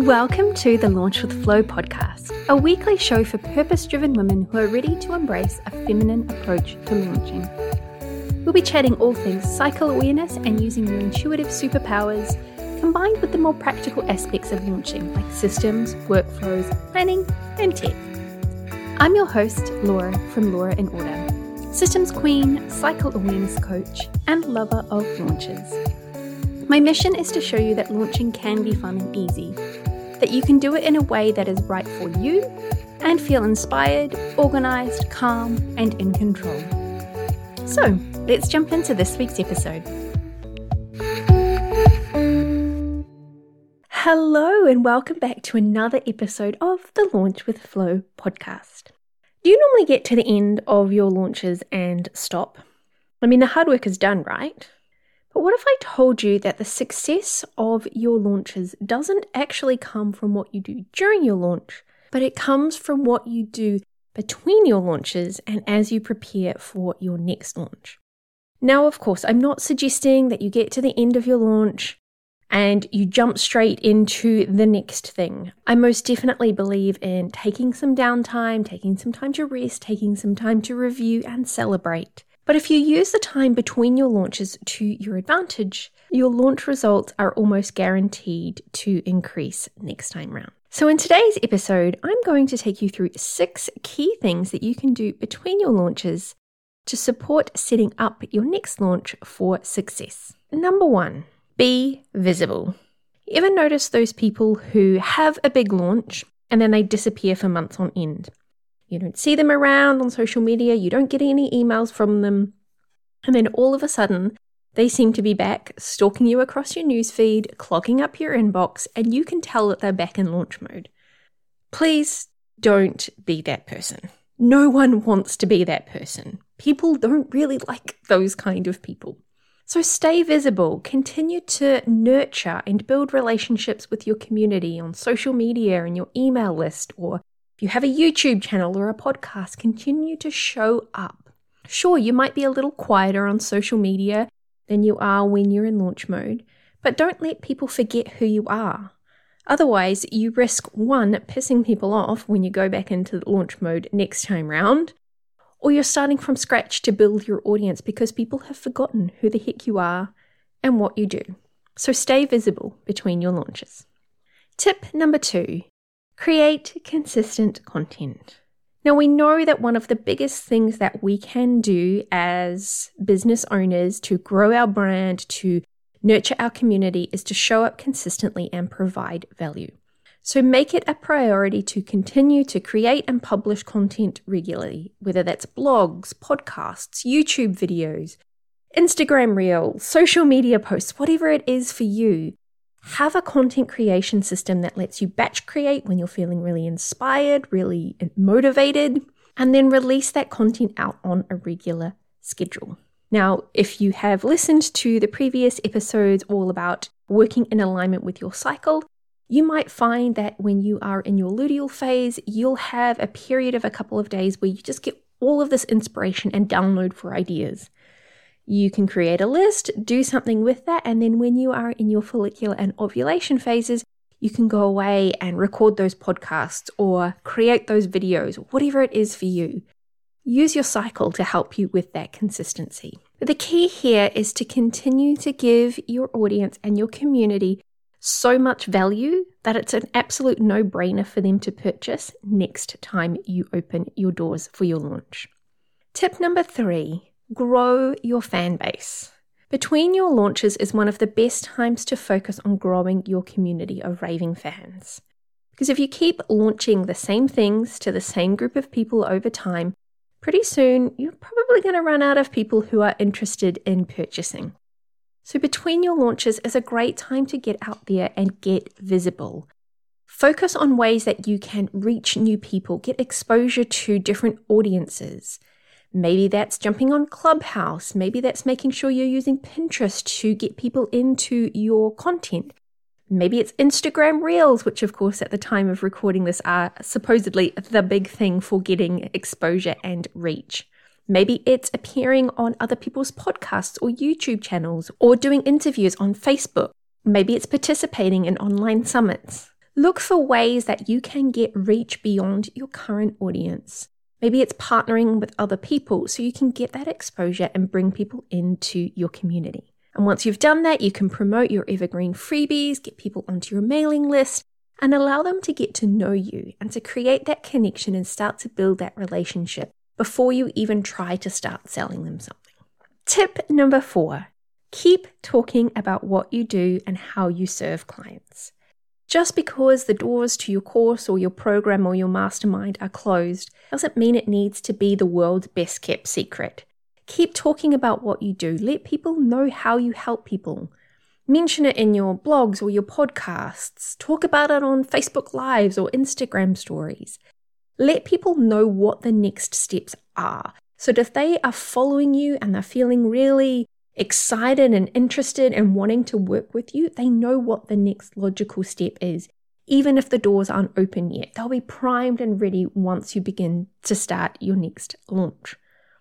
Welcome to the Launch with Flow podcast, a weekly show for purpose driven women who are ready to embrace a feminine approach to launching. We'll be chatting all things cycle awareness and using your intuitive superpowers combined with the more practical aspects of launching like systems, workflows, planning, and tech. I'm your host, Laura from Laura in Order, systems queen, cycle awareness coach, and lover of launches. My mission is to show you that launching can be fun and easy, that you can do it in a way that is right for you and feel inspired, organized, calm, and in control. So, let's jump into this week's episode. Hello, and welcome back to another episode of the Launch with Flow podcast. Do you normally get to the end of your launches and stop? I mean, the hard work is done, right? But what if I told you that the success of your launches doesn't actually come from what you do during your launch, but it comes from what you do between your launches and as you prepare for your next launch? Now, of course, I'm not suggesting that you get to the end of your launch and you jump straight into the next thing. I most definitely believe in taking some downtime, taking some time to rest, taking some time to review and celebrate. But if you use the time between your launches to your advantage, your launch results are almost guaranteed to increase next time round. So, in today's episode, I'm going to take you through six key things that you can do between your launches to support setting up your next launch for success. Number one, be visible. You ever notice those people who have a big launch and then they disappear for months on end? You don't see them around on social media, you don't get any emails from them. And then all of a sudden, they seem to be back, stalking you across your newsfeed, clogging up your inbox, and you can tell that they're back in launch mode. Please don't be that person. No one wants to be that person. People don't really like those kind of people. So stay visible, continue to nurture and build relationships with your community on social media and your email list or if you have a YouTube channel or a podcast, continue to show up. Sure, you might be a little quieter on social media than you are when you're in launch mode, but don't let people forget who you are. Otherwise, you risk one, pissing people off when you go back into launch mode next time round, or you're starting from scratch to build your audience because people have forgotten who the heck you are and what you do. So stay visible between your launches. Tip number two Create consistent content. Now, we know that one of the biggest things that we can do as business owners to grow our brand, to nurture our community, is to show up consistently and provide value. So make it a priority to continue to create and publish content regularly, whether that's blogs, podcasts, YouTube videos, Instagram reels, social media posts, whatever it is for you. Have a content creation system that lets you batch create when you're feeling really inspired, really motivated, and then release that content out on a regular schedule. Now, if you have listened to the previous episodes all about working in alignment with your cycle, you might find that when you are in your luteal phase, you'll have a period of a couple of days where you just get all of this inspiration and download for ideas. You can create a list, do something with that, and then when you are in your follicular and ovulation phases, you can go away and record those podcasts or create those videos, whatever it is for you. Use your cycle to help you with that consistency. The key here is to continue to give your audience and your community so much value that it's an absolute no brainer for them to purchase next time you open your doors for your launch. Tip number three Grow your fan base. Between your launches is one of the best times to focus on growing your community of raving fans. Because if you keep launching the same things to the same group of people over time, pretty soon you're probably going to run out of people who are interested in purchasing. So, between your launches is a great time to get out there and get visible. Focus on ways that you can reach new people, get exposure to different audiences. Maybe that's jumping on Clubhouse. Maybe that's making sure you're using Pinterest to get people into your content. Maybe it's Instagram Reels, which, of course, at the time of recording this, are supposedly the big thing for getting exposure and reach. Maybe it's appearing on other people's podcasts or YouTube channels or doing interviews on Facebook. Maybe it's participating in online summits. Look for ways that you can get reach beyond your current audience. Maybe it's partnering with other people so you can get that exposure and bring people into your community. And once you've done that, you can promote your evergreen freebies, get people onto your mailing list, and allow them to get to know you and to create that connection and start to build that relationship before you even try to start selling them something. Tip number four keep talking about what you do and how you serve clients. Just because the doors to your course or your program or your mastermind are closed doesn't mean it needs to be the world's best kept secret. Keep talking about what you do. Let people know how you help people. Mention it in your blogs or your podcasts. Talk about it on Facebook Lives or Instagram stories. Let people know what the next steps are. So that if they are following you and they're feeling really excited and interested and wanting to work with you, they know what the next logical step is. Even if the doors aren't open yet, they'll be primed and ready once you begin to start your next launch.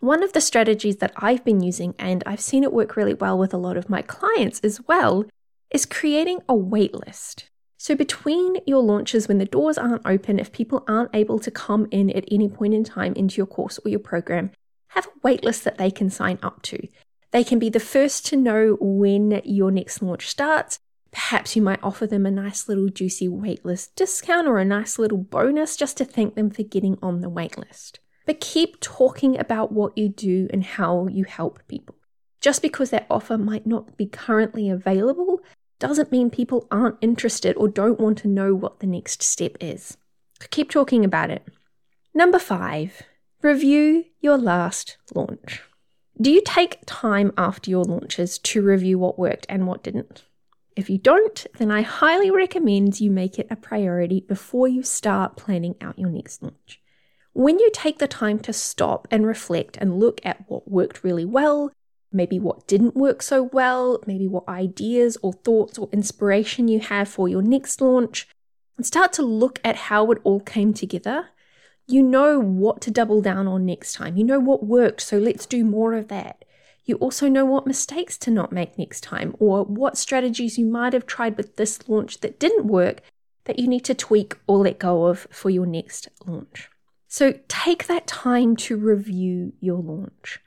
One of the strategies that I've been using, and I've seen it work really well with a lot of my clients as well, is creating a wait list. So, between your launches, when the doors aren't open, if people aren't able to come in at any point in time into your course or your program, have a waitlist that they can sign up to. They can be the first to know when your next launch starts. Perhaps you might offer them a nice little juicy waitlist discount or a nice little bonus just to thank them for getting on the waitlist. But keep talking about what you do and how you help people. Just because that offer might not be currently available doesn't mean people aren't interested or don't want to know what the next step is. Keep talking about it. Number five, review your last launch. Do you take time after your launches to review what worked and what didn't? If you don't, then I highly recommend you make it a priority before you start planning out your next launch. When you take the time to stop and reflect and look at what worked really well, maybe what didn't work so well, maybe what ideas or thoughts or inspiration you have for your next launch, and start to look at how it all came together, you know what to double down on next time. You know what worked, so let's do more of that. You also know what mistakes to not make next time, or what strategies you might have tried with this launch that didn't work that you need to tweak or let go of for your next launch. So take that time to review your launch.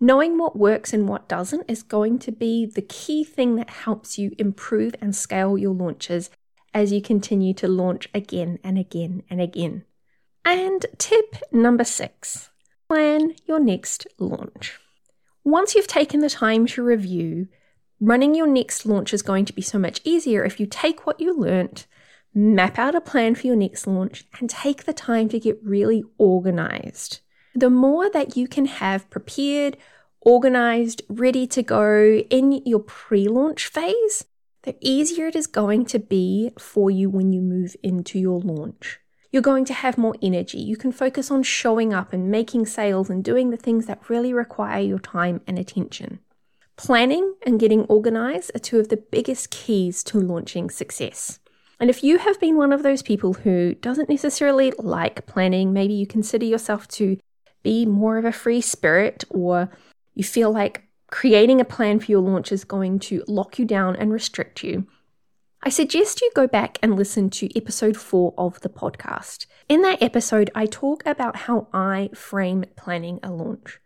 Knowing what works and what doesn't is going to be the key thing that helps you improve and scale your launches as you continue to launch again and again and again. And tip number six plan your next launch. Once you've taken the time to review, running your next launch is going to be so much easier if you take what you learnt, map out a plan for your next launch, and take the time to get really organized. The more that you can have prepared, organized, ready to go in your pre launch phase, the easier it is going to be for you when you move into your launch you're going to have more energy. You can focus on showing up and making sales and doing the things that really require your time and attention. Planning and getting organized are two of the biggest keys to launching success. And if you have been one of those people who doesn't necessarily like planning, maybe you consider yourself to be more of a free spirit, or you feel like creating a plan for your launch is going to lock you down and restrict you, I suggest you go back and listen to episode four of the podcast. In that episode, I talk about how I frame planning a launch.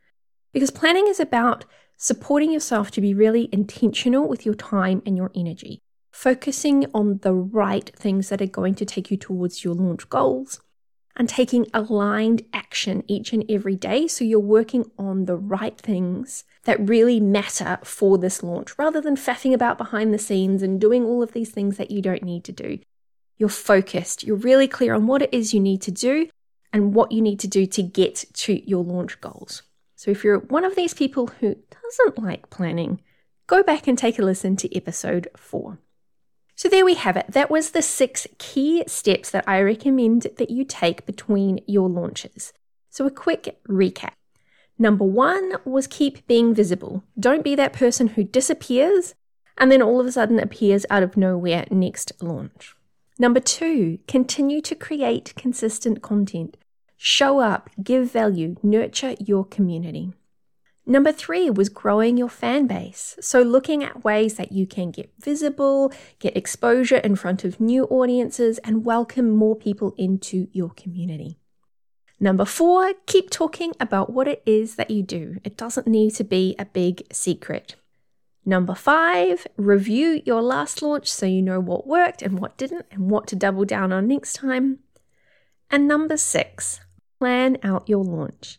Because planning is about supporting yourself to be really intentional with your time and your energy, focusing on the right things that are going to take you towards your launch goals, and taking aligned action each and every day. So you're working on the right things that really matter for this launch rather than faffing about behind the scenes and doing all of these things that you don't need to do. You're focused, you're really clear on what it is you need to do and what you need to do to get to your launch goals. So if you're one of these people who doesn't like planning, go back and take a listen to episode four. So, there we have it. That was the six key steps that I recommend that you take between your launches. So, a quick recap. Number one was keep being visible. Don't be that person who disappears and then all of a sudden appears out of nowhere next launch. Number two, continue to create consistent content. Show up, give value, nurture your community. Number three was growing your fan base. So, looking at ways that you can get visible, get exposure in front of new audiences, and welcome more people into your community. Number four, keep talking about what it is that you do. It doesn't need to be a big secret. Number five, review your last launch so you know what worked and what didn't and what to double down on next time. And number six, plan out your launch.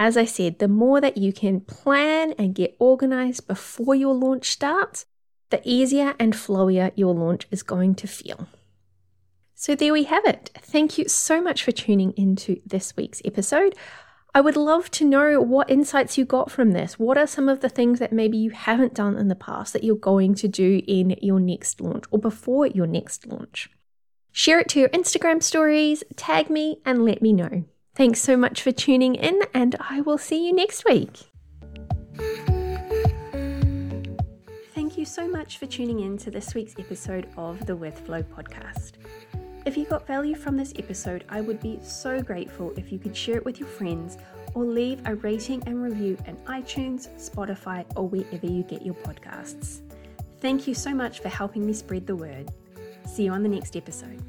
As I said, the more that you can plan and get organized before your launch starts, the easier and flowier your launch is going to feel. So, there we have it. Thank you so much for tuning into this week's episode. I would love to know what insights you got from this. What are some of the things that maybe you haven't done in the past that you're going to do in your next launch or before your next launch? Share it to your Instagram stories, tag me, and let me know. Thanks so much for tuning in, and I will see you next week. Thank you so much for tuning in to this week's episode of the With Flow podcast. If you got value from this episode, I would be so grateful if you could share it with your friends or leave a rating and review in iTunes, Spotify, or wherever you get your podcasts. Thank you so much for helping me spread the word. See you on the next episode.